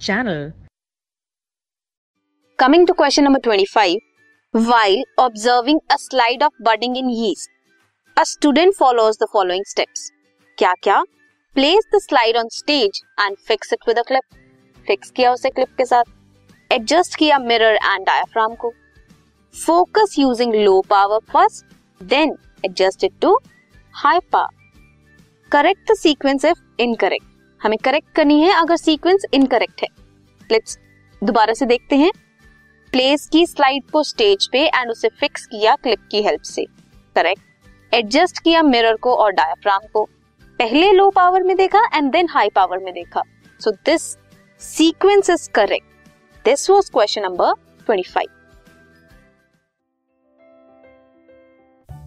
channel. Coming to question number 25. While observing a slide of budding in yeast, a student follows the following steps. क्या क्या? Place the slide on stage and fix it with a clip. Fix किया उसे clip के साथ. Adjust किया mirror and diaphragm को. Focus using low power first, then adjust it to high power. Correct the sequence if incorrect. हमें correct करनी है अगर सीक्वेंस इनकरेक्ट है। लेट्स दोबारा से देखते हैं। प्लेस की स्लाइड को स्टेज पे एंड उसे फिक्स किया क्लिप की हेल्प से। करेक्ट एडजस्ट किया मिरर को और डायाफ्राम को। पहले लो पावर में देखा एंड देन हाई पावर में देखा। So this sequence is correct this was question number 25